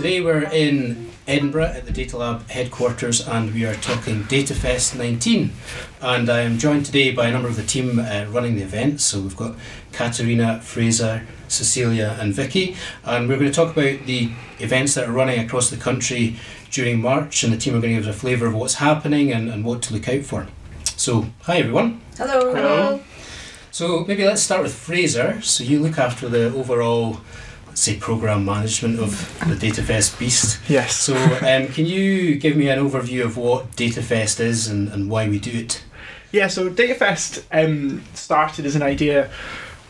Today we're in Edinburgh at the Data Lab headquarters and we are talking DataFest 19. And I am joined today by a number of the team uh, running the event. So we've got Caterina, Fraser, Cecilia, and Vicky. And we're going to talk about the events that are running across the country during March. And the team are going to give us a flavour of what's happening and, and what to look out for. So, hi everyone. Hello. Hello. So maybe let's start with Fraser. So you look after the overall, let's say, program management of the DataFest beast. Yes. So um, can you give me an overview of what DataFest is and, and why we do it? Yeah, so DataFest um, started as an idea,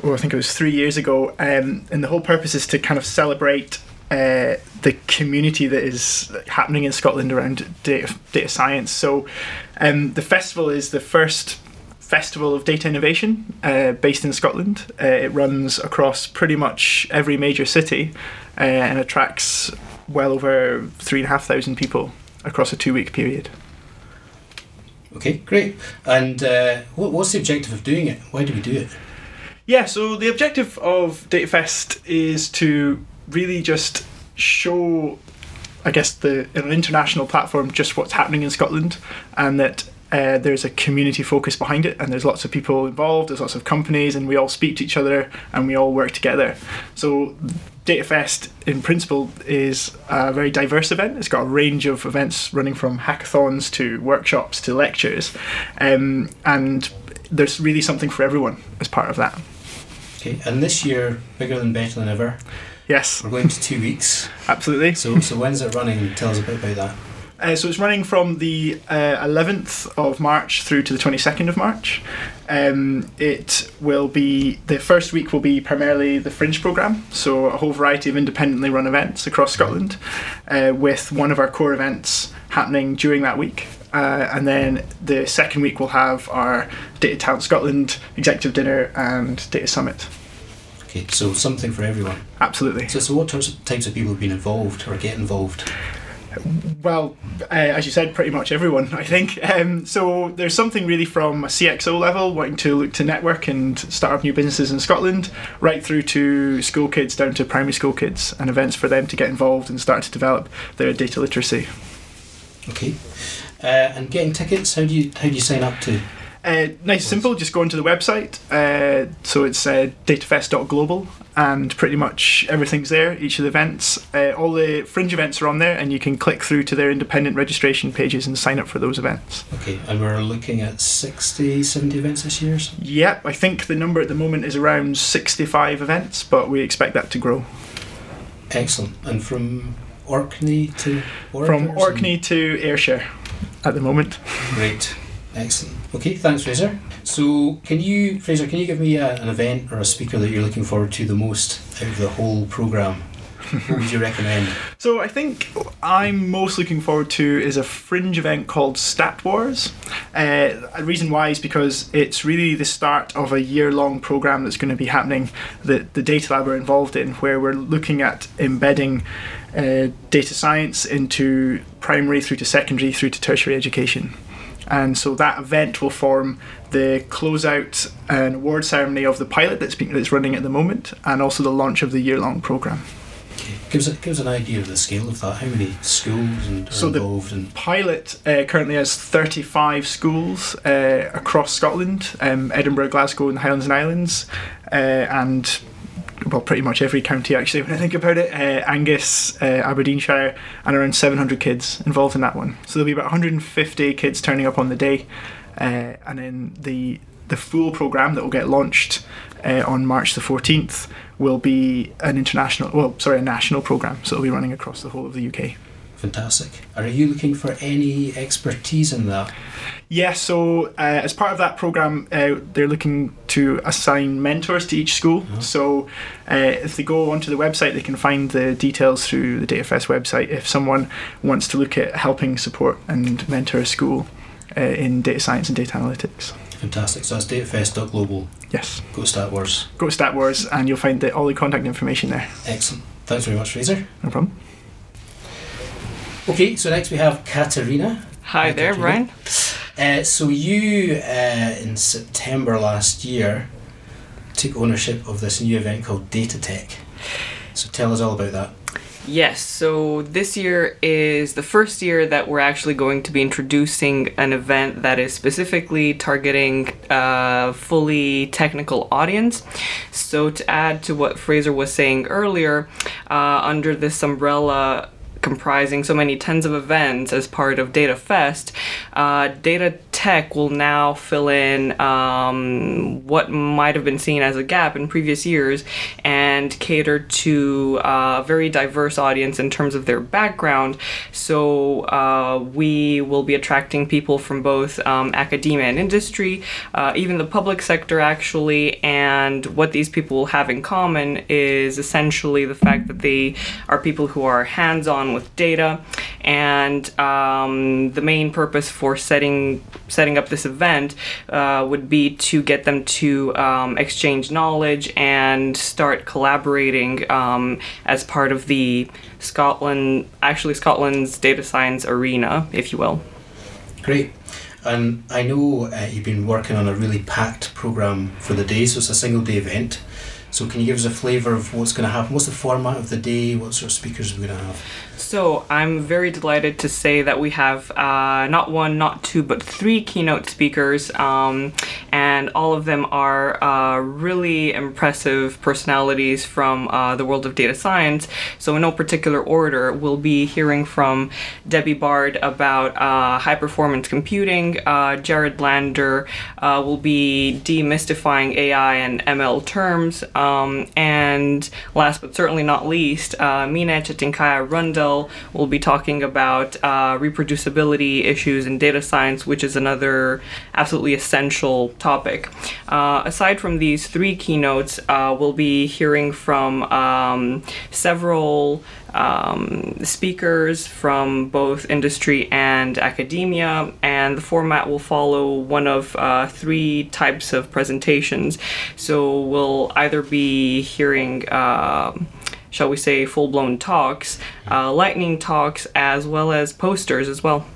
oh, I think it was three years ago, um, and the whole purpose is to kind of celebrate uh, the community that is happening in Scotland around data, data science. So um, the festival is the first festival of data innovation uh, based in Scotland. Uh, it runs across pretty much every major city uh, and attracts well over three and a half thousand people across a two week period. Okay, great. And uh, what, what's the objective of doing it? Why do we do it? Yeah, so the objective of DataFest is to really just show, I guess, the an international platform just what's happening in Scotland, and that uh, there's a community focus behind it, and there's lots of people involved. There's lots of companies, and we all speak to each other, and we all work together. So. DataFest, in principle, is a very diverse event. It's got a range of events running from hackathons to workshops to lectures, um, and there's really something for everyone as part of that. Okay, and this year, bigger than better than ever. Yes, We're going to two weeks. absolutely. So, so when's it running? Tell us a bit about that. Uh, so it's running from the uh, 11th of March through to the 22nd of March. Um, it will be the first week will be primarily the Fringe program, so a whole variety of independently run events across Scotland, uh, with one of our core events happening during that week. Uh, and then the second week we'll have our Data Talent Scotland executive dinner and data summit. Okay, so something for everyone. Absolutely. So, so what types types of people have been involved or get involved? Well, uh, as you said, pretty much everyone, I think. Um, so there's something really from a CXO level, wanting to look to network and start up new businesses in Scotland, right through to school kids down to primary school kids, and events for them to get involved and start to develop their data literacy. Okay. Uh, and getting tickets, how do you how do you sign up to? Uh, nice, simple. Just go onto the website. Uh, so it's uh, datafest.global, and pretty much everything's there. Each of the events, uh, all the fringe events are on there, and you can click through to their independent registration pages and sign up for those events. Okay, and we're looking at 60, 70 events this year. so- Yep, I think the number at the moment is around 65 events, but we expect that to grow. Excellent. And from Orkney to From Orkney to Ayrshire at the moment. Great. Excellent. Okay, thanks, Fraser. So, can you, Fraser, can you give me a, an event or a speaker that you're looking forward to the most out of the whole programme? what would you recommend? So I think I'm most looking forward to is a fringe event called Stat Wars. Uh, a reason why is because it's really the start of a year-long program that's going to be happening that the Data Lab are involved in, where we're looking at embedding uh, data science into primary through to secondary through to tertiary education. And so that event will form the closeout and award ceremony of the pilot that's been, that's running at the moment, and also the launch of the year-long program. Okay. Gives us, a, give an idea of the scale of that. How many schools and are So the- involved? and Pilot uh, currently has 35 schools uh, across Scotland, um, Edinburgh, Glasgow, and the Highlands and Islands, uh, and well, pretty much every county actually. When I think about it, uh, Angus, uh, Aberdeenshire, and around 700 kids involved in that one. So there'll be about 150 kids turning up on the day, uh, and then the the full program that will get launched uh, on March the 14th will be an international, well, sorry, a national program. So it'll be running across the whole of the UK. Fantastic. Are you looking for any expertise in that? Yeah, so uh, as part of that program, uh, they're looking to assign mentors to each school. So uh, if they go onto the website, they can find the details through the DataFest website if someone wants to look at helping support and mentor a school uh, in data science and data analytics. Fantastic. So that's datafest.global. Yes, Go Stat Wars. go to Stat Wars and you'll find the, all the contact information there. Excellent. Thanks very much, Fraser. No problem. Okay, so next we have Caterina. Hi Hi, there, Katrina. Brian. Uh, so you, uh, in September last year, took ownership of this new event called Data Tech. So tell us all about that. Yes, so this year is the first year that we're actually going to be introducing an event that is specifically targeting a fully technical audience. So, to add to what Fraser was saying earlier, uh, under this umbrella, comprising so many tens of events as part of Data Fest, uh, Data Tech will now fill in um, what might have been seen as a gap in previous years and cater to a very diverse audience in terms of their background. So uh, we will be attracting people from both um, academia and industry, uh, even the public sector, actually. And what these people will have in common is essentially the fact that they are people who are hands on with data. And um, the main purpose for setting setting up this event uh, would be to get them to um, exchange knowledge and start collaborating um, as part of the Scotland, actually Scotland's data science arena, if you will. Great. And I know uh, you've been working on a really packed program for the day, so it's a single day event. So can you give us a flavour of what's going to happen? What's the format of the day? What sort of speakers are we going to have? So I'm very delighted to say that we have uh, not one, not two, but three keynote speakers, um, and all of them are uh, really impressive personalities from uh, the world of data science. So in no particular order, we'll be hearing from Debbie Bard about uh, high performance computing. Uh, Jared Lander uh, will be demystifying AI and ML terms, um, and last but certainly not least, Mine Çetinkaya-Rundel we'll be talking about uh, reproducibility issues in data science, which is another absolutely essential topic. Uh, aside from these three keynotes, uh, we'll be hearing from um, several um, speakers from both industry and academia, and the format will follow one of uh, three types of presentations. So we'll either be hearing uh, shall we say, full blown talks, uh, lightning talks, as well as posters as well.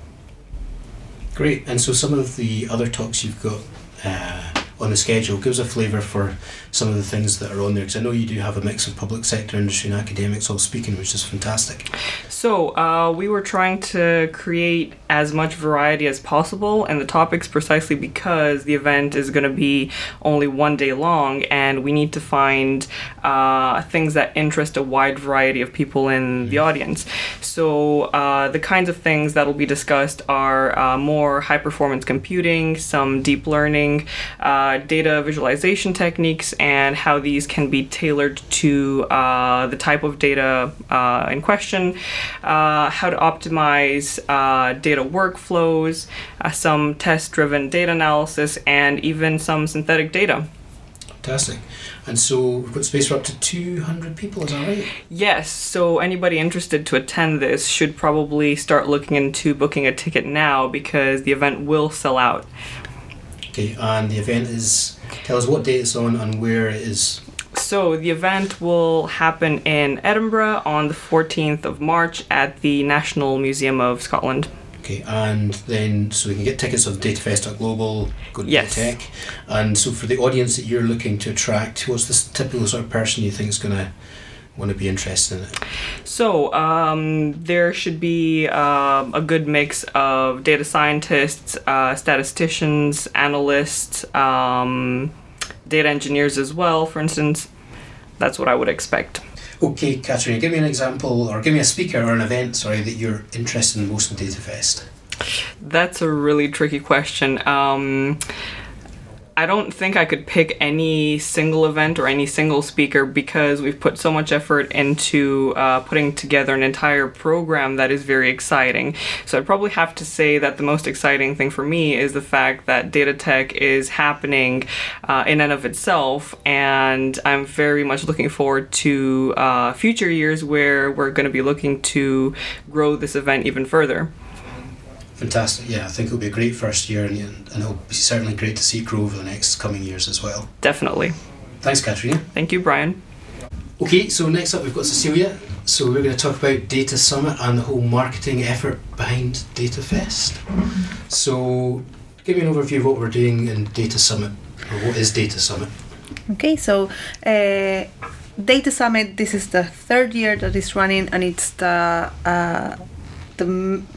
Great. And so some of the other talks you've got uh, on the schedule gives a flavour for some of the things that are on there because I know you do have a mix of public sector, industry, and academics all speaking, which is fantastic. So, uh, we were trying to create as much variety as possible, and the topics precisely because the event is going to be only one day long, and we need to find uh, things that interest a wide variety of people in the audience. So, uh, the kinds of things that will be discussed are uh, more high performance computing, some deep learning, uh, data visualization techniques, and how these can be tailored to uh, the type of data uh, in question, uh, how to optimize uh, data workflows, uh, some test driven data analysis, and even some synthetic data. Fantastic. And so we've got space for up to 200 people, is that right? Yes, so anybody interested to attend this should probably start looking into booking a ticket now because the event will sell out. Okay, and the event is Tell us what date it's on and where it is. So the event will happen in Edinburgh on the 14th of March at the National Museum of Scotland. Okay, and then so we can get tickets of datafest.global, go to yes. Tech. And so for the audience that you're looking to attract, what's the typical sort of person you think is going to want to be interested in it? So um, there should be uh, a good mix of data scientists, uh, statisticians, analysts, um, data engineers as well. For instance, that's what I would expect. Okay, Caterina, give me an example, or give me a speaker or an event, sorry, that you're interested in most in DataFest. That's a really tricky question. Um, I don't think I could pick any single event or any single speaker because we've put so much effort into uh, putting together an entire program that is very exciting. So I'd probably have to say that the most exciting thing for me is the fact that data tech is happening uh, in and of itself, and I'm very much looking forward to uh, future years where we're going to be looking to grow this event even further. Fantastic. Yeah, I think it'll be a great first year, and, and it'll be certainly great to see it grow over the next coming years as well. Definitely. Thanks, Caterina. Thank you, Brian. Okay, so next up we've got Cecilia. So we're going to talk about Data Summit and the whole marketing effort behind Data Fest. So, give me an overview of what we're doing in Data Summit, or what is Data Summit? Okay, so uh, Data Summit. This is the third year that it's running, and it's the uh, the m-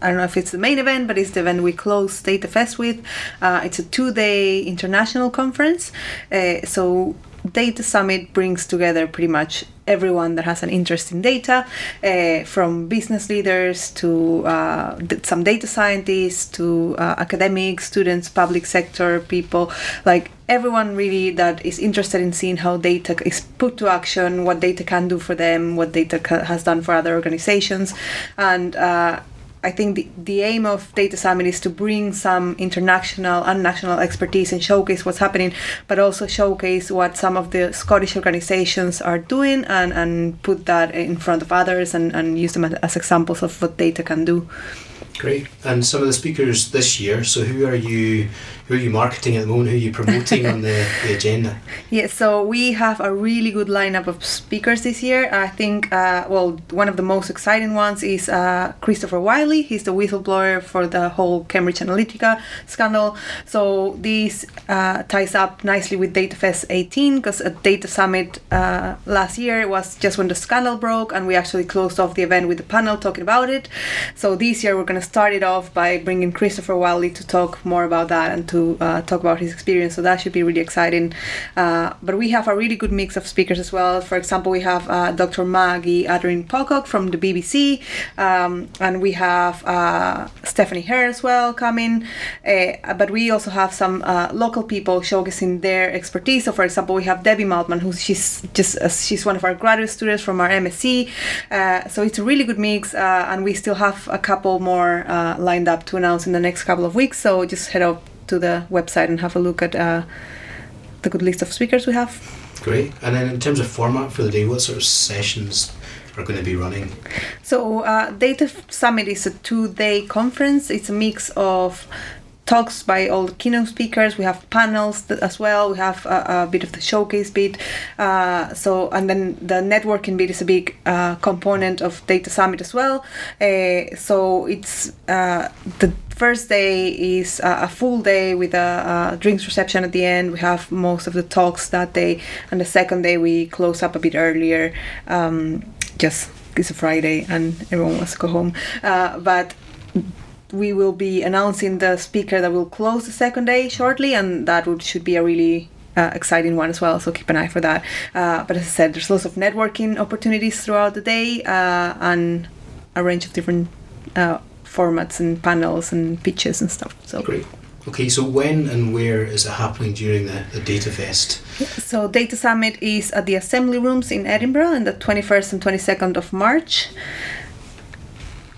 I don't know if it's the main event, but it's the event we close Data Fest with. Uh, it's a two-day international conference, uh, so Data Summit brings together pretty much everyone that has an interest in data, uh, from business leaders to uh, some data scientists to uh, academics, students, public sector people, like everyone really that is interested in seeing how data is put to action, what data can do for them, what data has done for other organizations, and uh, I think the, the aim of Data Summit is to bring some international and national expertise and showcase what's happening, but also showcase what some of the Scottish organizations are doing and, and put that in front of others and, and use them as examples of what data can do. Great. And some of the speakers this year. So who are you? Who are you marketing at the moment? Who are you promoting on the, the agenda? Yeah, so we have a really good lineup of speakers this year. I think, uh, well, one of the most exciting ones is uh, Christopher Wylie. He's the whistleblower for the whole Cambridge Analytica scandal. So this uh, ties up nicely with DataFest 18 because at Data Summit uh, last year was just when the scandal broke, and we actually closed off the event with a panel talking about it. So this year we're going to start it off by bringing Christopher Wylie to talk more about that and to uh, talk about his experience. So that should be really exciting. Uh, but we have a really good mix of speakers as well. For example, we have uh, Dr. Maggie Aderin-Pocock from the BBC, um, and we have uh, Stephanie Hare as well coming. Uh, but we also have some uh, local people showcasing their expertise. So, for example, we have Debbie Maltman, who she's just she's one of our graduate students from our MSc. so it's a really good mix, and we still have a couple more lined up to announce in the next couple of weeks. So just head up to the website and have a look at uh, the good list of speakers we have. Great. And then in terms of format for the day, what sort of sessions are going to be running? So uh, Data Summit is a two-day conference. It's a mix of talks by all the keynote speakers. We have panels as well. We have a, a bit of the showcase bit. Uh, so and then the networking bit is a big uh, component of Data Summit as well. Uh, so it's uh, the first day is a, a full day with a, a, drinks reception at the end. We have most of the talks that day, and the second day we close up a bit earlier. Um, just it's a Friday and everyone wants to go home, uh, but we will be announcing the speaker that will close the second day shortly, and that would, should be a really uh, exciting one as well. So keep an eye for that. Uh, but as I said, there's lots of networking opportunities throughout the day uh, and a range of different uh, formats and panels and pitches and stuff. So great. Okay, so when and where is it happening during the, the Data Fest? So Data Summit is at the Assembly Rooms in Edinburgh on the 21st and 22nd of March.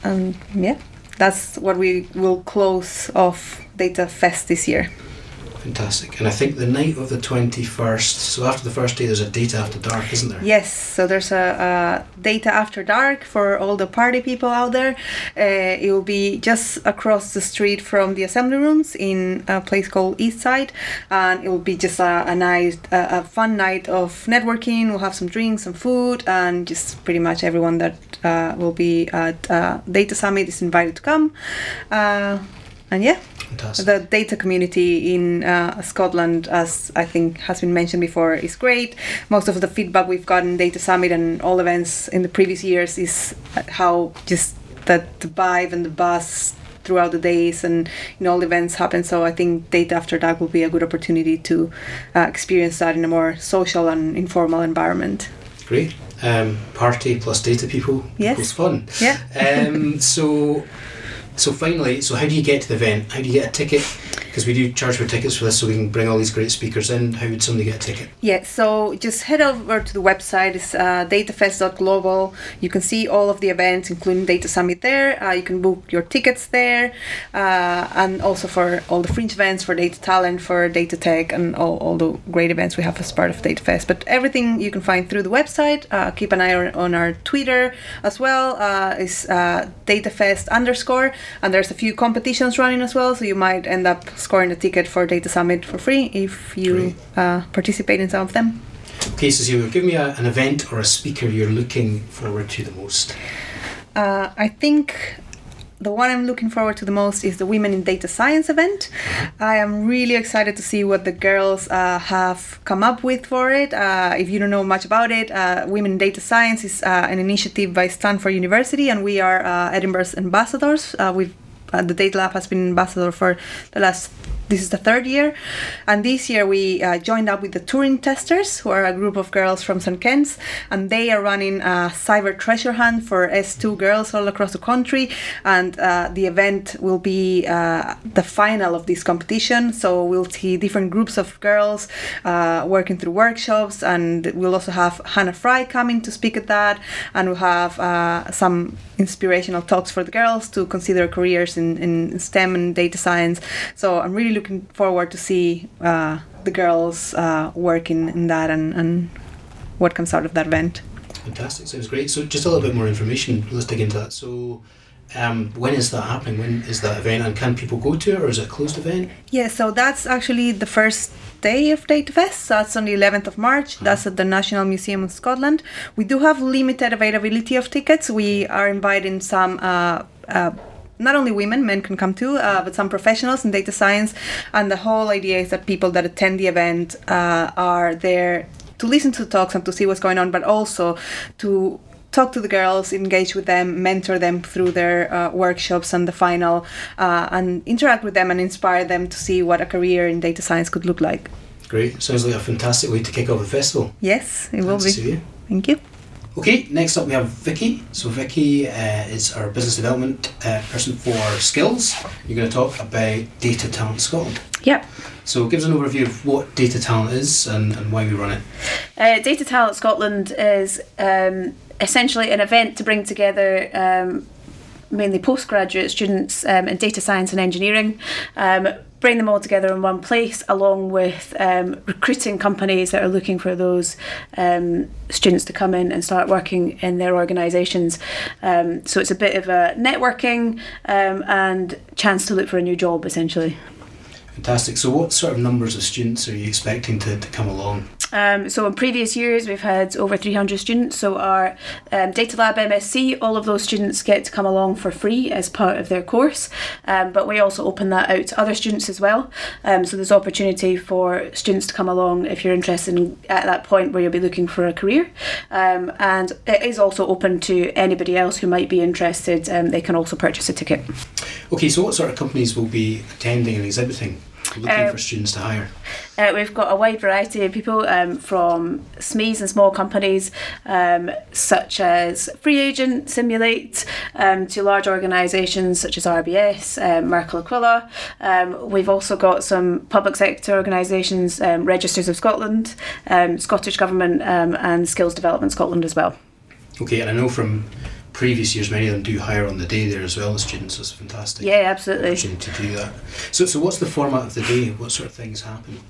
And yeah, that's what we will close off Data Fest this year. Fantastic. And I think the night of the 21st, so after the first day, there's a Data After Dark, isn't there? Yes, so there's a, a Data After Dark for all the party people out there. Uh, it will be just across the street from the assembly rooms in a place called Eastside. And it will be just a, a nice, a, a fun night of networking. We'll have some drinks, some food, and just pretty much everyone that uh, will be at uh, Data Summit is invited to come. Uh, and yeah, Fantastic. the data community in uh, Scotland, as I think has been mentioned before, is great. Most of the feedback we've gotten Data Summit and all events in the previous years is how just that the vibe and the buzz throughout the days and you know all events happen. So I think Data After Dark will be a good opportunity to uh, experience that in a more social and informal environment. Great. Um, party plus data people Yes. equals fun. Yeah. Um, so, so finally, so how do you get to the event? How do you get a ticket? Because we do charge for tickets for this, so we can bring all these great speakers in. How would somebody get a ticket? Yeah, so just head over to the website. It's uh, datafest.global. You can see all of the events, including Data Summit there. Uh, you can book your tickets there, uh, and also for all the fringe events, for Data Talent, for Data Tech, and all, all the great events we have as part of DataFest. But everything you can find through the website. Uh, keep an eye on, on our Twitter as well. Uh, is uh, DataFest underscore, and there's a few competitions running as well. So you might end up scoring a ticket for Data Summit for free if you uh, participate in some of them. Okay, Cecilia, give me a, an event or a speaker you're looking forward to the most. Uh, I think the one I'm looking forward to the most is the Women in Data Science event. I am really excited to see what the girls uh, have come up with for it. Uh, if you don't know much about it, uh, Women in Data Science is uh, an initiative by Stanford University, and we are uh, Edinburgh's ambassadors. Uh, we've the Data Lab has been ambassador for the last this is the third year. And this year we uh, joined up with the Turing Testers, who are a group of girls from St. Kent's, and they are running a cyber treasure hunt for S2 girls all across the country. And uh, the event will be uh, the final of this competition. So we'll see different groups of girls uh, working through workshops, and we'll also have Hannah Fry coming to speak at that, and we'll have uh, some inspirational talks for the girls to consider careers in, in STEM and data science. So I'm really looking forward to see uh, the girls uh, working in that and, and what comes out of that event. Fantastic, sounds great. So just a little bit more information. Let's dig into that. So. Um, when is that happening? When is that event, and can people go to it, or is it a closed event? Yeah, so that's actually the first day of DataFest. So that's on the 11th of March. Uh-huh. That's at the National Museum of Scotland. We do have limited availability of tickets. We are inviting some. Uh, uh, not only women, men can come too, uh, but some professionals in data science. And the whole idea is that people that attend the event uh, are there to listen to talks and to see what's going on, but also to talk to the girls, engage with them, mentor them through their uh, workshops and the final, uh, and interact with them and inspire them to see what a career in data science could look like. Great. Sounds like a fantastic way to kick off the festival. Yes, it Thanks will be. Thank you. Okay, next up we have Vicky. So Vicky uh, is our business development uh, person for Skills. You're going to talk about Data Talent Scotland. Yep. So give us an overview of what Data Talent is and, and why we run it. Uh, Data Talent Scotland is um, essentially an event to bring together um, mainly postgraduate students um, in data science and engineering. Bring them all together in one place, along with um, recruiting companies that are looking for those um, students to come in and start working in their organisations. Um, so it's a bit of a networking um, and chance to look for a new job, essentially. Fantastic. So, what sort of numbers of students are you expecting to, to come along? Um, so in previous years, we've had over 300 students. So our um, Data Lab MSc, all of those students get to come along for free as part of their course. Um, but we also open that out to other students as well. Um, so there's opportunity for students to come along if you're interested in, at that point where you'll be looking for a career. Um, and it is also open to anybody else who might be interested. Um, they can also purchase a ticket. Okay, so what sort of companies will be attending and exhibiting? Looking uh, for students to hire? Uh, we've got a wide variety of people um, from SMEs and small companies um, such as Free Agent, Simul8, um, to large organisations such as RBS, um, Merkle Aquila. Um, we've also got some public sector organisations, um, Registers of Scotland, Scottish Government, and Skills Development Scotland as well. Okay, and I know from previous years, many of them do hire on the day there as well as students. So it's fantastic. Yeah, absolutely. Opportunity to do that. So, so what's the format of the day? What sort of things happen?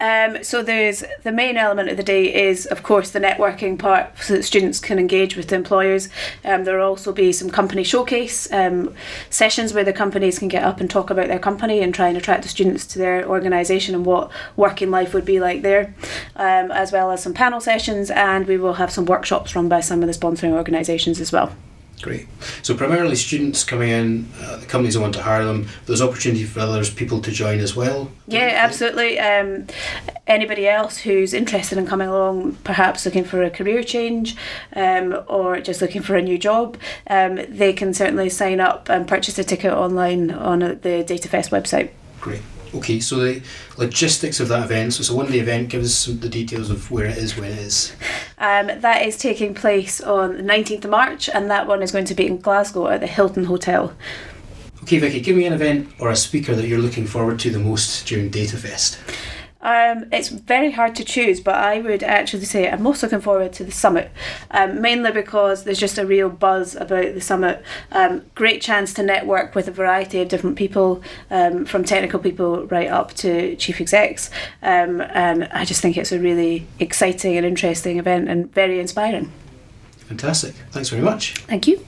Um, so there's the main element of the day is of course the networking part so that students can engage with the employers. Um, there will also be some company showcase um, sessions where the companies can get up and talk about their company and try and attract the students to their organisation and what working life would be like there, um, as well as some panel sessions and we will have some workshops run by some of the sponsoring organisations as well. Great. So primarily students coming in, uh, the companies that want to hire them. There's opportunity for others people to join as well. Yeah, absolutely. Um, anybody else who's interested in coming along, perhaps looking for a career change um, or just looking for a new job, um, they can certainly sign up and purchase a ticket online on the DataFest website. Great. Okay, so the logistics of that event. So it's a one day event. Give us the details of where it is, when it is. Um, that is taking place on the 19th of March, and that one is going to be in Glasgow at the Hilton Hotel. Okay, Vicky, give me an event or a speaker that you're looking forward to the most during DataFest. Um, it's very hard to choose, but I would actually say I'm most looking forward to the summit, um, mainly because there's just a real buzz about the summit. Um, great chance to network with a variety of different people, um, from technical people right up to chief execs, um, and I just think it's a really exciting and interesting event and very inspiring. Fantastic. Thanks very much. Thank you.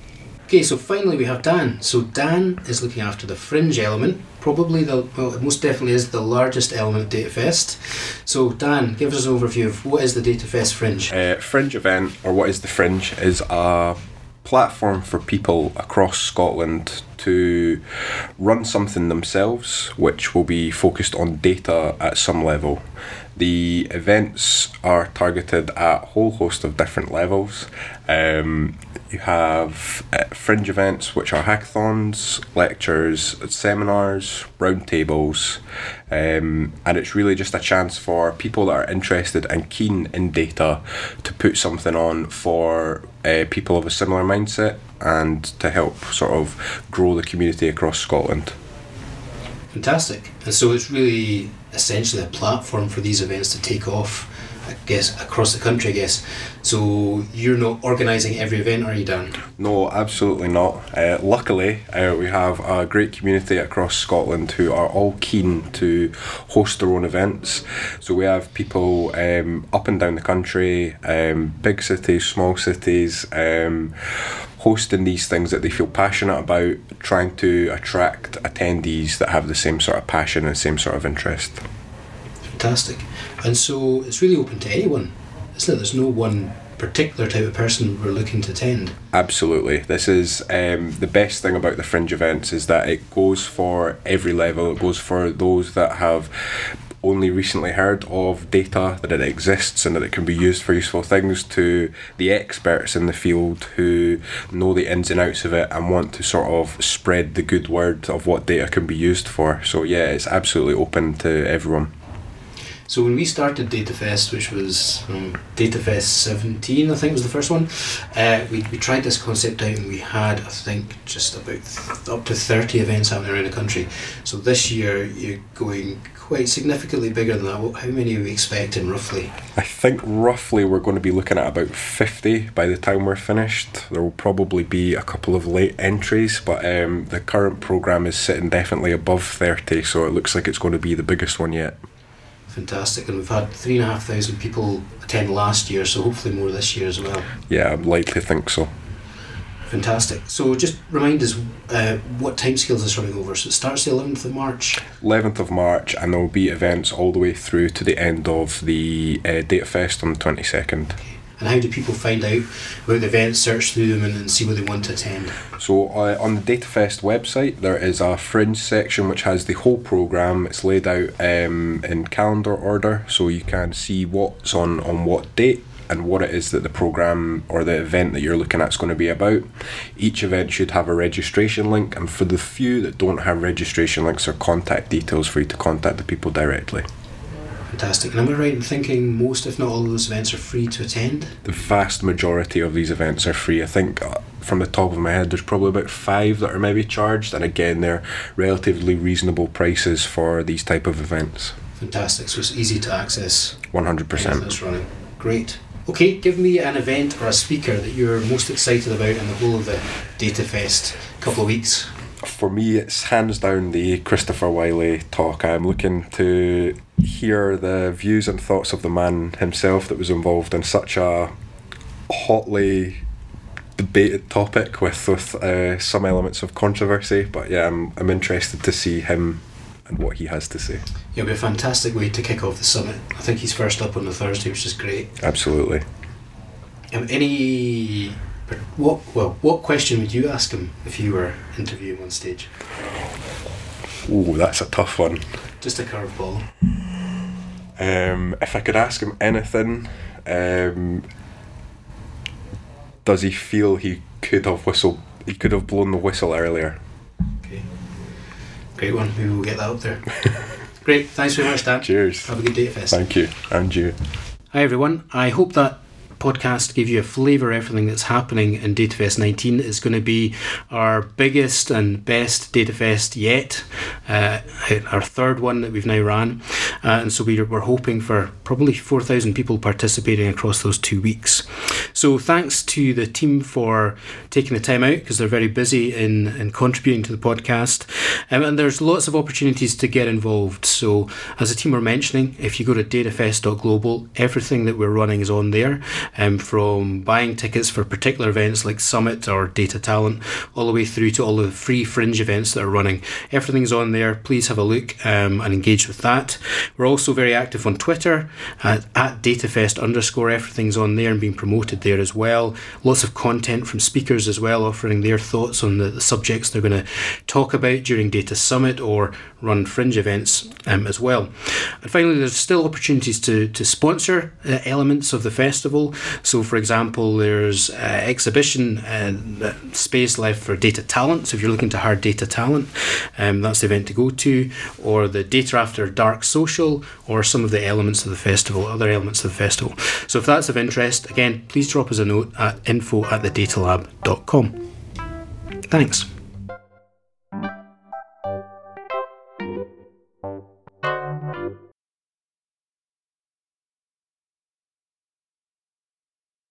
Okay, so finally we have Dan. So Dan is looking after the fringe element, probably the well, it most definitely is the largest element DataFest. So Dan, give us an overview of what is the DataFest fringe. Uh, fringe event, or what is the fringe, is a platform for people across Scotland to run something themselves, which will be focused on data at some level. The events are targeted at a whole host of different levels. Um, you have uh, fringe events, which are hackathons, lectures, seminars, roundtables, um, and it's really just a chance for people that are interested and keen in data to put something on for uh, people of a similar mindset and to help sort of grow the community across Scotland. Fantastic. And so it's really essentially a platform for these events to take off, I guess, across the country, I guess. So you're not organising every event, are you, Dan? No, absolutely not. Uh, luckily, uh, we have a great community across Scotland who are all keen to host their own events. So we have people um, up and down the country, um, big cities, small cities. Um, hosting these things that they feel passionate about, trying to attract attendees that have the same sort of passion and same sort of interest. Fantastic. And so it's really open to anyone, isn't it? There's no one particular type of person we're looking to attend. Absolutely. This is um, the best thing about the fringe events is that it goes for every level. It goes for those that have only recently heard of data, that it exists and that it can be used for useful things, to the experts in the field who know the ins and outs of it and want to sort of spread the good word of what data can be used for. So, yeah, it's absolutely open to everyone. So when we started DataFest, which was um, DataFest 17, I think was the first one, uh, we, we tried this concept out and we had, I think, just about th- up to 30 events happening around the country. So this year you're going quite significantly bigger than that. How many are we expecting roughly? I think roughly we're going to be looking at about 50 by the time we're finished. There will probably be a couple of late entries, but um, the current programme is sitting definitely above 30, so it looks like it's going to be the biggest one yet. Fantastic. And we've had three and a half thousand people attend last year, so hopefully more this year as well. Yeah, I'd likely to think so. Fantastic. So just remind us uh, what timescales this running over. So it starts the 11th of March. 11th of March, and there will be events all the way through to the end of the uh, Data Fest on the 22nd. And how do people find out about the events, search through them, and then see what they want to attend? So uh, on the DataFest website, there is a fringe section which has the whole program. It's laid out um, in calendar order, so you can see what's on on what date and what it is that the program or the event that you're looking at is going to be about. Each event should have a registration link, and for the few that don't have registration links or contact details for you to contact the people directly. Fantastic. And am I right in thinking most, if not all, of those events are free to attend? The vast majority of these events are free. I think uh, from the top of my head, there's probably about five that are maybe charged, and again, they're relatively reasonable prices for these type of events. Fantastic. So it's easy to access. One hundred percent. that's running. Great. Okay, give me an event or a speaker that you're most excited about in the whole of the Data Fest couple of weeks. For me, it's hands down the Christopher Wylie talk. I'm looking to hear the views and thoughts of the man himself that was involved in such a hotly debated topic with with uh, some elements of controversy. But yeah, I'm I'm interested to see him and what he has to say. It'll be a fantastic way to kick off the summit. I think he's first up on the Thursday, which is great. Absolutely. Um, any what well what question would you ask him if you were interviewing on stage? Oh, that's a tough one. Just a curveball. Um, if I could ask him anything, um, does he feel he could have whistled? He could have blown the whistle earlier. Great one. Maybe we'll get that up there. Great. Thanks very much, Dan. Cheers. Have a good day at Fest. Thank you, and you. Hi everyone. I hope that podcast give you a flavour of everything that's happening in DataFest 19. It's going to be our biggest and best DataFest yet, uh, our third one that we've now ran. Uh, and so we're, we're hoping for probably 4,000 people participating across those two weeks. So thanks to the team for taking the time out because they're very busy in, in contributing to the podcast. Um, and there's lots of opportunities to get involved. So as the team were mentioning, if you go to datafest.global, everything that we're running is on there. Um, from buying tickets for particular events like Summit or Data Talent, all the way through to all the free fringe events that are running. Everything's on there. Please have a look um, and engage with that. We're also very active on Twitter at, at DataFest underscore. Everything's on there and being promoted there as well. Lots of content from speakers as well, offering their thoughts on the, the subjects they're going to talk about during Data Summit or run fringe events um, as well. And finally, there's still opportunities to, to sponsor uh, elements of the festival. So, for example, there's uh, exhibition uh, space left for data talent. So, if you're looking to hire data talent, um, that's the event to go to, or the Data After Dark Social, or some of the elements of the festival, other elements of the festival. So, if that's of interest, again, please drop us a note at info at thedatalab.com. Thanks.